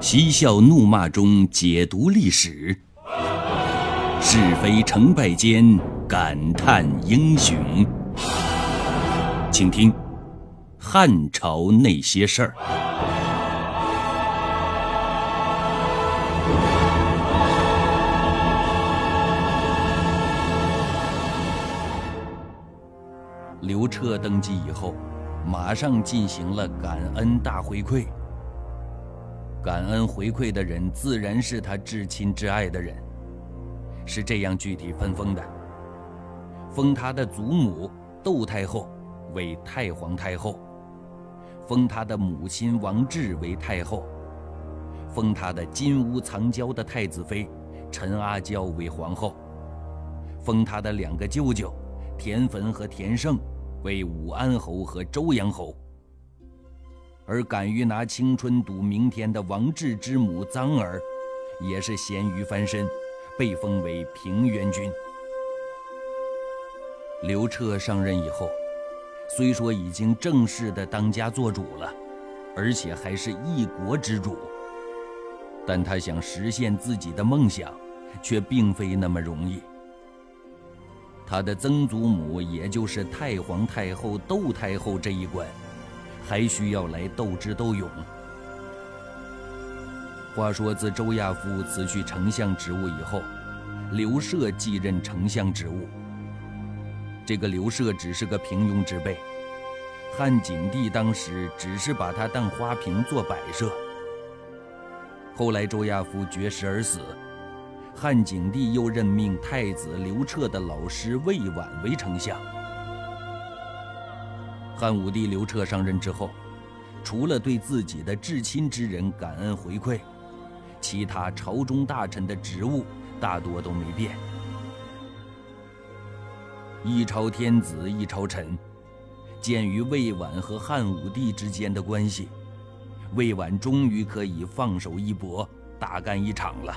嬉笑怒骂中解读历史，是非成败间感叹英雄。请听《汉朝那些事儿》。刘彻登基以后，马上进行了感恩大回馈。感恩回馈的人，自然是他至亲至爱的人。是这样具体分封的：封他的祖母窦太后为太皇太后，封他的母亲王志为太后，封他的金屋藏娇的太子妃陈阿娇为皇后，封他的两个舅舅田汾和田胜为武安侯和周阳侯。而敢于拿青春赌明天的王志之母臧儿，也是咸鱼翻身，被封为平原君。刘彻上任以后，虽说已经正式的当家做主了，而且还是一国之主，但他想实现自己的梦想，却并非那么容易。他的曾祖母，也就是太皇太后窦太后这一关。还需要来斗智斗勇。话说，自周亚夫辞去丞相职务以后，刘彻继任丞相职务。这个刘彻只是个平庸之辈，汉景帝当时只是把他当花瓶做摆设。后来周亚夫绝食而死，汉景帝又任命太子刘彻的老师魏婉为丞相。汉武帝刘彻上任之后，除了对自己的至亲之人感恩回馈，其他朝中大臣的职务大多都没变。一朝天子一朝臣，鉴于魏婉和汉武帝之间的关系，魏婉终于可以放手一搏，大干一场了。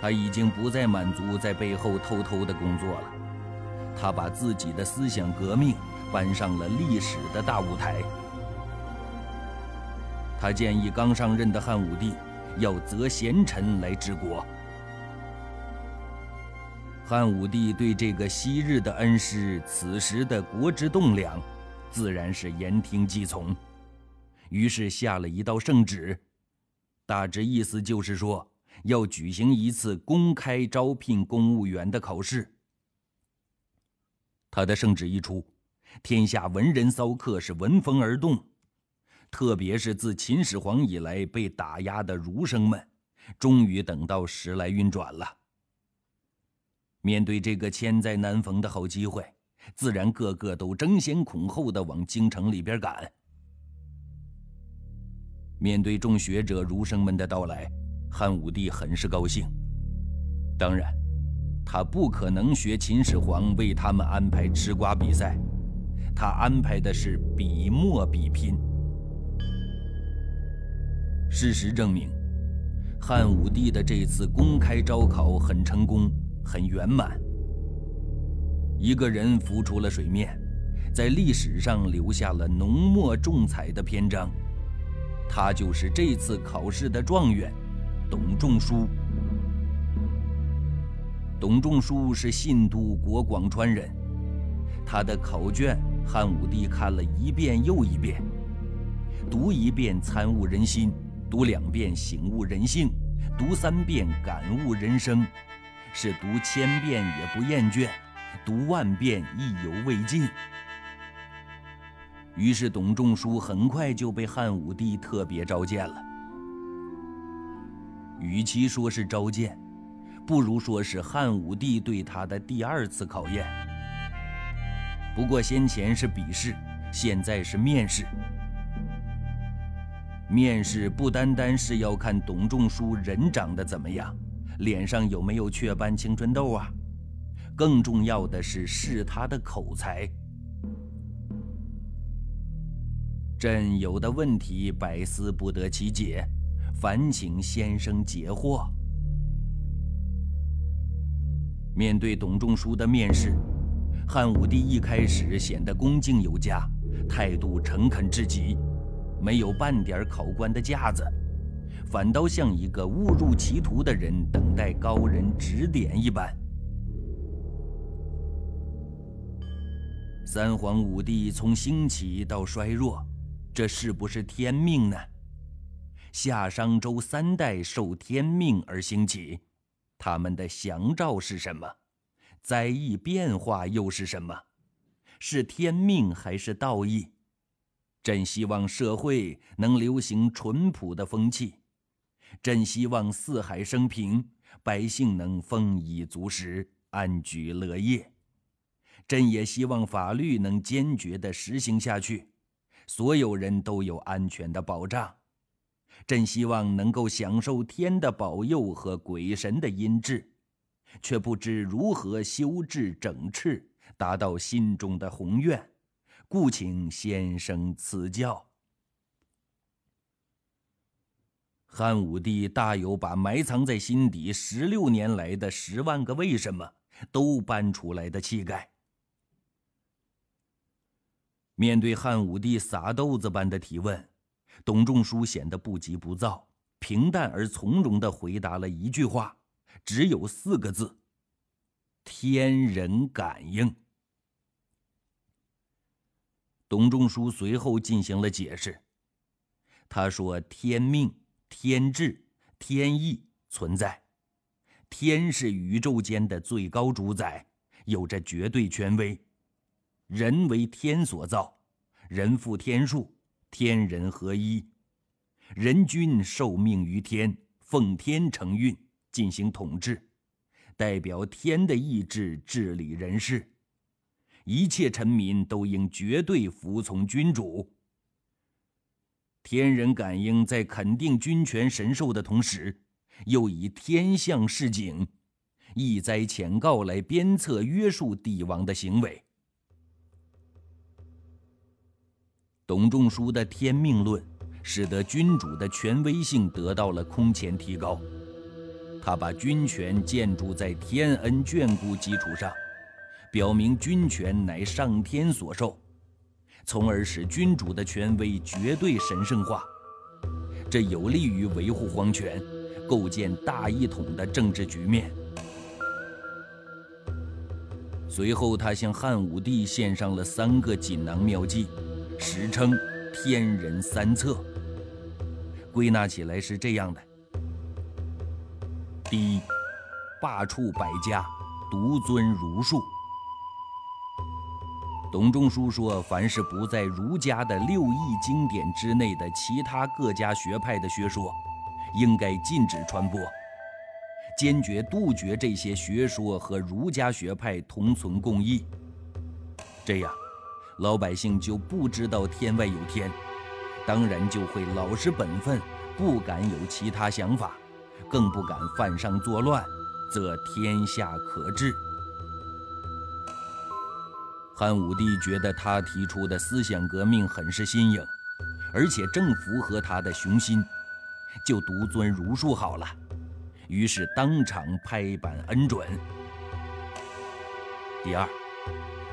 他已经不再满足在背后偷偷的工作了。他把自己的思想革命搬上了历史的大舞台。他建议刚上任的汉武帝要择贤臣来治国。汉武帝对这个昔日的恩师此时的国之栋梁，自然是言听计从，于是下了一道圣旨，大致意思就是说要举行一次公开招聘公务员的考试。他的圣旨一出，天下文人骚客是闻风而动，特别是自秦始皇以来被打压的儒生们，终于等到时来运转了。面对这个千载难逢的好机会，自然个个都争先恐后的往京城里边赶。面对众学者儒生们的到来，汉武帝很是高兴。当然。他不可能学秦始皇为他们安排吃瓜比赛，他安排的是笔墨比拼。事实证明，汉武帝的这次公开招考很成功，很圆满。一个人浮出了水面，在历史上留下了浓墨重彩的篇章，他就是这次考试的状元，董仲舒。董仲舒是信都国广川人，他的考卷汉武帝看了一遍又一遍，读一遍参悟人心，读两遍醒悟人性，读三遍感悟人生，是读千遍也不厌倦，读万遍意犹未尽。于是董仲舒很快就被汉武帝特别召见了，与其说是召见。不如说是汉武帝对他的第二次考验。不过先前是笔试，现在是面试。面试不单单是要看董仲舒人长得怎么样，脸上有没有雀斑青春痘啊，更重要的是试他的口才。朕有的问题百思不得其解，烦请先生解惑。面对董仲舒的面试，汉武帝一开始显得恭敬有加，态度诚恳至极，没有半点考官的架子，反倒像一个误入歧途的人等待高人指点一般。三皇五帝从兴起到衰弱，这是不是天命呢？夏商周三代受天命而兴起，他们的祥兆是什么？灾异变化又是什么？是天命还是道义？朕希望社会能流行淳朴的风气，朕希望四海升平，百姓能丰衣足食，安居乐业。朕也希望法律能坚决地实行下去，所有人都有安全的保障。朕希望能够享受天的保佑和鬼神的阴质，却不知如何修治整饬，达到心中的宏愿，故请先生赐教。汉武帝大有把埋藏在心底十六年来的十万个为什么都搬出来的气概。面对汉武帝撒豆子般的提问，董仲舒显得不急不躁，平淡而从容地回答了一句话，只有四个字：“天人感应。”董仲舒随后进行了解释，他说：“天命、天志、天意存在，天是宇宙间的最高主宰，有着绝对权威。”人为天所造，人负天数，天人合一，人君受命于天，奉天承运进行统治，代表天的意志治理人世，一切臣民都应绝对服从君主。天人感应在肯定君权神授的同时，又以天象示警，一灾遣告来鞭策约束帝王的行为。董仲舒的天命论，使得君主的权威性得到了空前提高。他把君权建筑在天恩眷顾基础上，表明君权乃上天所授，从而使君主的权威绝对神圣化。这有利于维护皇权，构建大一统的政治局面。随后，他向汉武帝献上了三个锦囊妙计。史称“天人三策”，归纳起来是这样的：第一，罢黜百家，独尊儒术。董仲舒说，凡是不在儒家的六艺经典之内的其他各家学派的学说，应该禁止传播，坚决杜绝这些学说和儒家学派同存共异。这样。老百姓就不知道天外有天，当然就会老实本分，不敢有其他想法，更不敢犯上作乱，则天下可治。汉武帝觉得他提出的思想革命很是新颖，而且正符合他的雄心，就独尊儒术好了。于是当场拍板恩准。第二，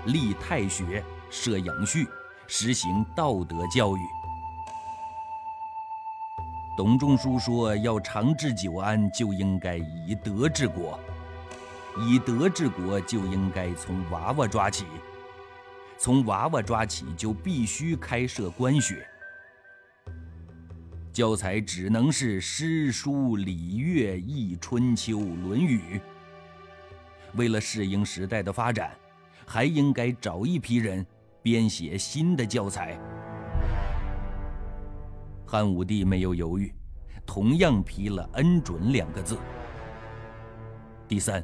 立太学。设养序，实行道德教育。董仲舒说：“要长治久安，就应该以德治国；以德治国，就应该从娃娃抓起。从娃娃抓起，就必须开设官学。教材只能是诗书礼乐易春秋论语。为了适应时代的发展，还应该找一批人。”编写新的教材。汉武帝没有犹豫，同样批了“恩准”两个字。第三，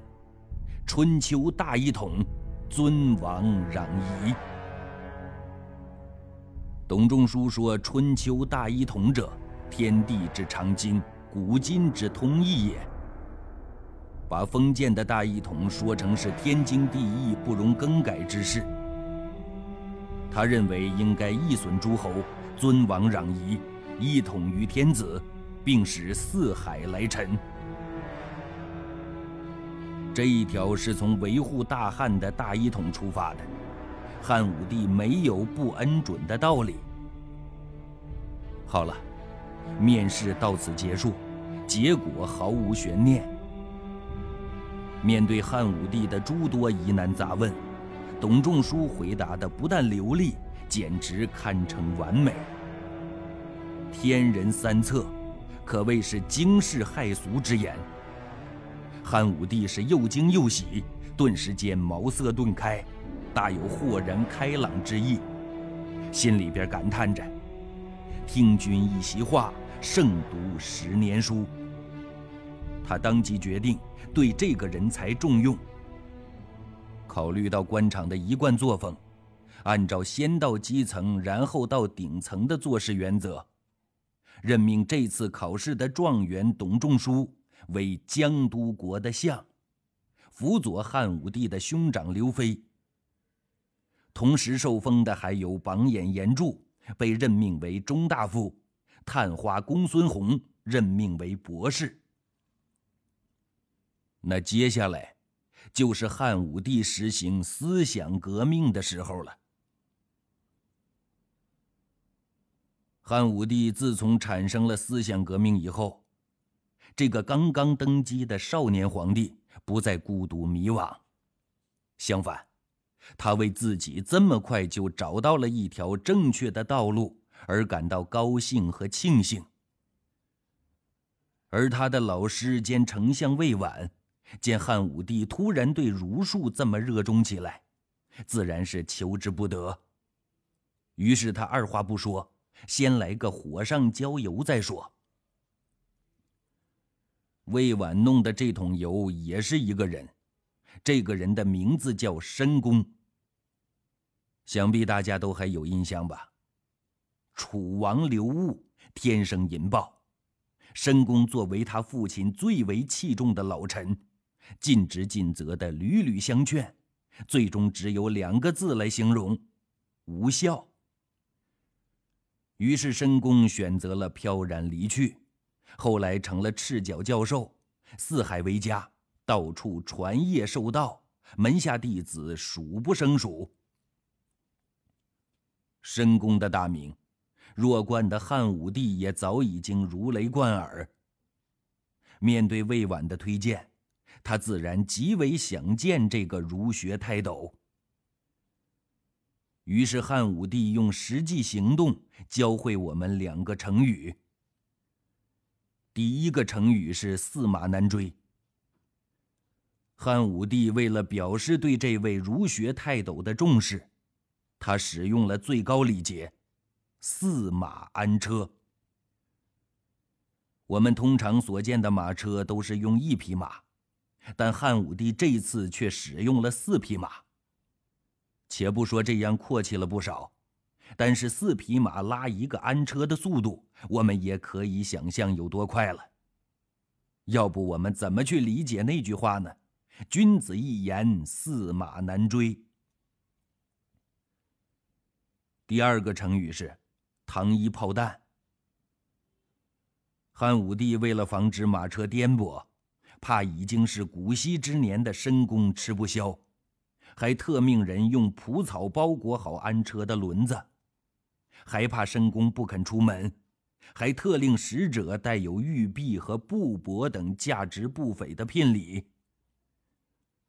春秋大一统，尊王攘夷。董仲舒说：“春秋大一统者，天地之常经，古今之通义也。”把封建的大一统说成是天经地义、不容更改之事。他认为应该一损诸侯，尊王攘夷，一统于天子，并使四海来臣。这一条是从维护大汉的大一统出发的，汉武帝没有不恩准的道理。好了，面试到此结束，结果毫无悬念。面对汉武帝的诸多疑难杂问，董仲舒回答的不但流利，简直堪称完美。天人三策，可谓是惊世骇俗之言。汉武帝是又惊又喜，顿时间茅塞顿开，大有豁然开朗之意，心里边感叹着：“听君一席话，胜读十年书。”他当即决定对这个人才重用。考虑到官场的一贯作风，按照先到基层，然后到顶层的做事原则，任命这次考试的状元董仲舒为江都国的相，辅佐汉武帝的兄长刘飞。同时受封的还有榜眼严柱，被任命为中大夫；探花公孙弘任命为博士。那接下来，就是汉武帝实行思想革命的时候了。汉武帝自从产生了思想革命以后，这个刚刚登基的少年皇帝不再孤独迷惘，相反，他为自己这么快就找到了一条正确的道路而感到高兴和庆幸。而他的老师兼丞相魏婉。见汉武帝突然对儒术这么热衷起来，自然是求之不得。于是他二话不说，先来个火上浇油再说。魏婉弄的这桶油也是一个人，这个人的名字叫申公。想必大家都还有印象吧？楚王刘戊天生淫暴，申公作为他父亲最为器重的老臣。尽职尽责的屡屡相劝，最终只有两个字来形容：无效。于是申公选择了飘然离去，后来成了赤脚教授，四海为家，到处传业授道，门下弟子数不胜数。申公的大名，弱冠的汉武帝也早已经如雷贯耳。面对魏婉的推荐。他自然极为想见这个儒学泰斗，于是汉武帝用实际行动教会我们两个成语。第一个成语是“驷马难追”。汉武帝为了表示对这位儒学泰斗的重视，他使用了最高礼节——驷马安车。我们通常所见的马车都是用一匹马。但汉武帝这次却使用了四匹马。且不说这样阔气了不少，但是四匹马拉一个安车的速度，我们也可以想象有多快了。要不我们怎么去理解那句话呢？“君子一言，驷马难追。”第二个成语是“糖衣炮弹”。汉武帝为了防止马车颠簸。怕已经是古稀之年的申公吃不消，还特命人用蒲草包裹好安车的轮子，还怕申公不肯出门，还特令使者带有玉璧和布帛等价值不菲的聘礼。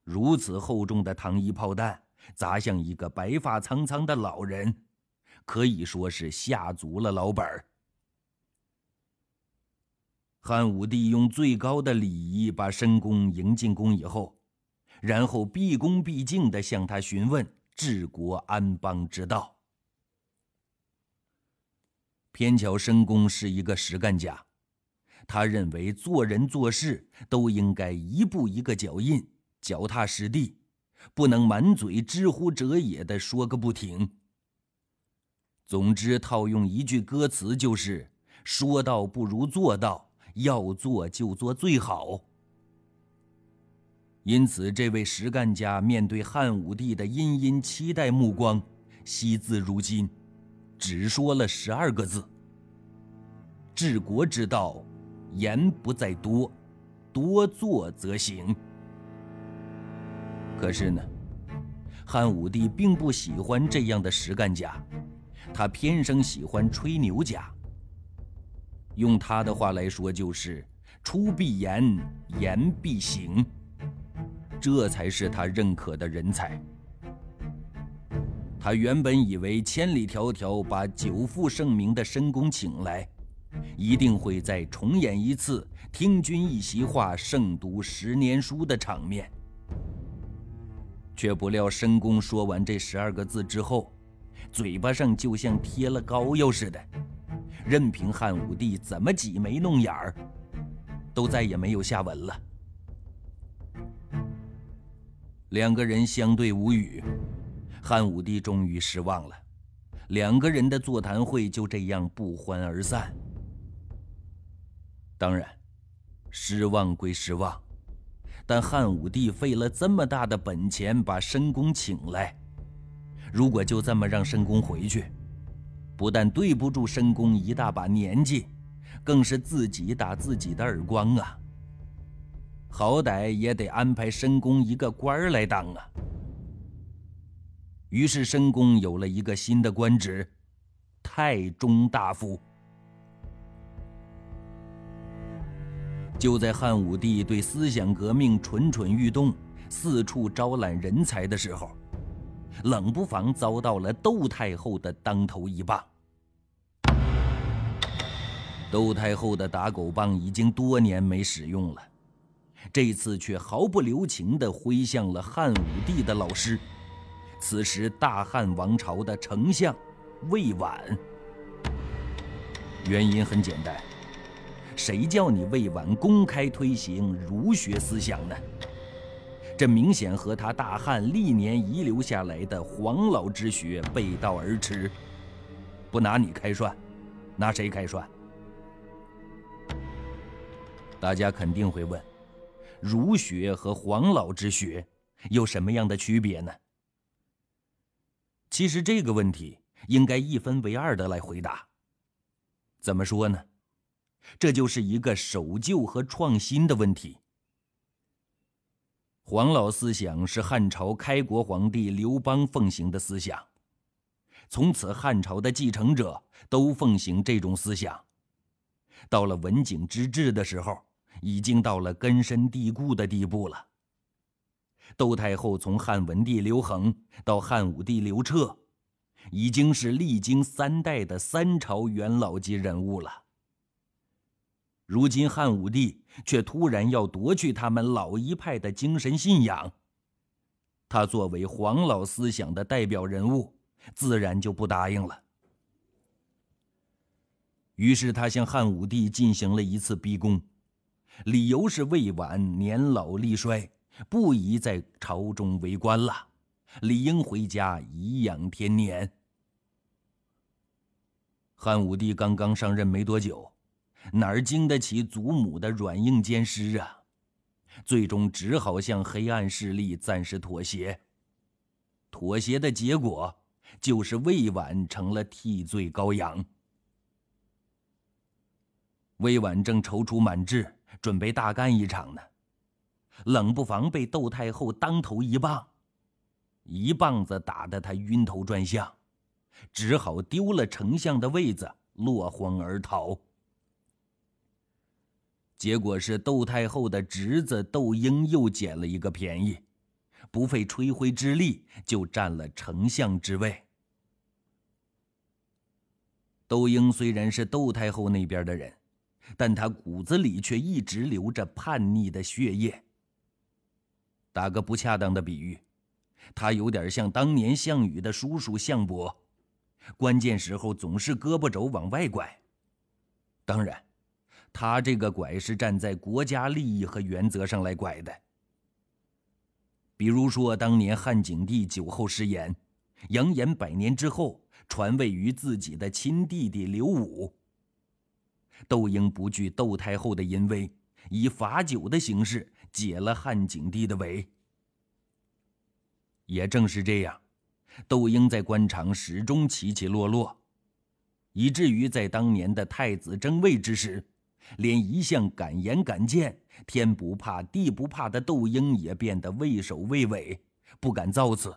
如此厚重的糖衣炮弹砸向一个白发苍苍的老人，可以说是下足了老本儿。汉武帝用最高的礼仪把申公迎进宫以后，然后毕恭毕敬地向他询问治国安邦之道。偏巧申公是一个实干家，他认为做人做事都应该一步一个脚印，脚踏实地，不能满嘴“知乎者也”的说个不停。总之，套用一句歌词，就是“说到不如做到”。要做就做最好。因此，这位实干家面对汉武帝的殷殷期待目光，惜字如金，只说了十二个字：“治国之道，言不在多，多做则行。”可是呢，汉武帝并不喜欢这样的实干家，他偏生喜欢吹牛家。用他的话来说，就是“出必言，言必行”，这才是他认可的人才。他原本以为千里迢迢把久负盛名的申公请来，一定会再重演一次“听君一席话，胜读十年书”的场面。却不料申公说完这十二个字之后，嘴巴上就像贴了膏药似的，任凭汉武帝怎么挤眉弄眼儿，都再也没有下文了。两个人相对无语。汉武帝终于失望了，两个人的座谈会就这样不欢而散。当然，失望归失望，但汉武帝费了这么大的本钱把申公请来，如果就这么让申公回去，不但对不住申公一大把年纪，更是自己打自己的耳光啊！好歹也得安排申公一个官儿来当啊！于是，申公有了一个新的官职——太中大夫。就在汉武帝对思想革命蠢蠢欲动、四处招揽人才的时候，冷不防遭到了窦太后的当头一棒。窦太后的打狗棒已经多年没使用了，这次却毫不留情地挥向了汉武帝的老师。此时，大汉王朝的丞相魏婉。原因很简单，谁叫你魏婉公开推行儒学思想呢？这明显和他大汉历年遗留下来的黄老之学背道而驰。不拿你开涮，拿谁开涮？大家肯定会问：儒学和黄老之学有什么样的区别呢？其实这个问题应该一分为二的来回答。怎么说呢？这就是一个守旧和创新的问题。黄老思想是汉朝开国皇帝刘邦奉行的思想，从此汉朝的继承者都奉行这种思想。到了文景之治的时候，已经到了根深蒂固的地步了。窦太后从汉文帝刘恒到汉武帝刘彻，已经是历经三代的三朝元老级人物了。如今汉武帝却突然要夺去他们老一派的精神信仰，他作为黄老思想的代表人物，自然就不答应了。于是他向汉武帝进行了一次逼宫，理由是魏婉年老力衰。不宜在朝中为官了，理应回家颐养天年。汉武帝刚刚上任没多久，哪儿经得起祖母的软硬兼施啊？最终只好向黑暗势力暂时妥协。妥协的结果就是魏婉成了替罪羔羊。魏婉正踌躇满志，准备大干一场呢。冷不防被窦太后当头一棒，一棒子打得他晕头转向，只好丢了丞相的位子，落荒而逃。结果是窦太后的侄子窦婴又捡了一个便宜，不费吹灰之力就占了丞相之位。窦婴虽然是窦太后那边的人，但他骨子里却一直流着叛逆的血液。打个不恰当的比喻，他有点像当年项羽的叔叔项伯，关键时候总是胳膊肘往外拐。当然，他这个拐是站在国家利益和原则上来拐的。比如说，当年汉景帝酒后失言，扬言百年之后传位于自己的亲弟弟刘武。窦婴不惧窦太后的淫威，以罚酒的形式。解了汉景帝的围。也正是这样，窦婴在官场始终起起落落，以至于在当年的太子争位之时，连一向敢言敢谏、天不怕地不怕的窦婴也变得畏首畏尾，不敢造次。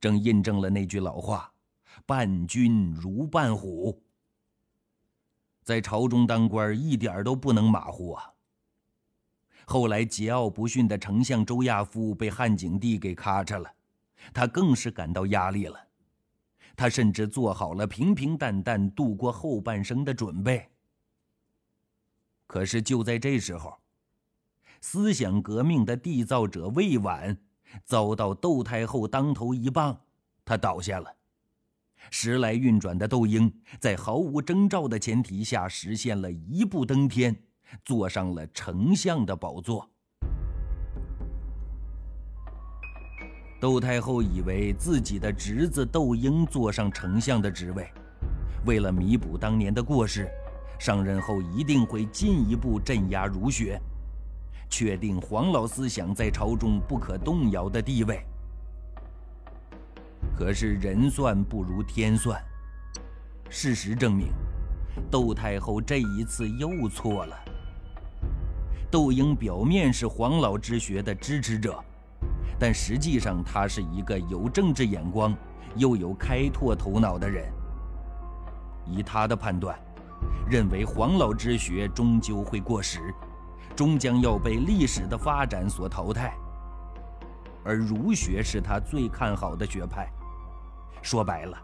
正印证了那句老话：“伴君如伴虎。”在朝中当官一点都不能马虎啊。后来桀骜不驯的丞相周亚夫被汉景帝给咔嚓了，他更是感到压力了。他甚至做好了平平淡淡度过后半生的准备。可是就在这时候，思想革命的缔造者魏婉遭到窦太后当头一棒，他倒下了。时来运转的窦婴，在毫无征兆的前提下，实现了一步登天，坐上了丞相的宝座。窦太后以为自己的侄子窦婴坐上丞相的职位，为了弥补当年的过失，上任后一定会进一步镇压儒学，确定黄老思想在朝中不可动摇的地位。可是人算不如天算，事实证明，窦太后这一次又错了。窦婴表面是黄老之学的支持者。但实际上，他是一个有政治眼光又有开拓头脑的人。以他的判断，认为黄老之学终究会过时，终将要被历史的发展所淘汰。而儒学是他最看好的学派。说白了，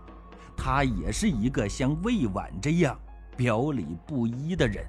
他也是一个像魏婉这样表里不一的人。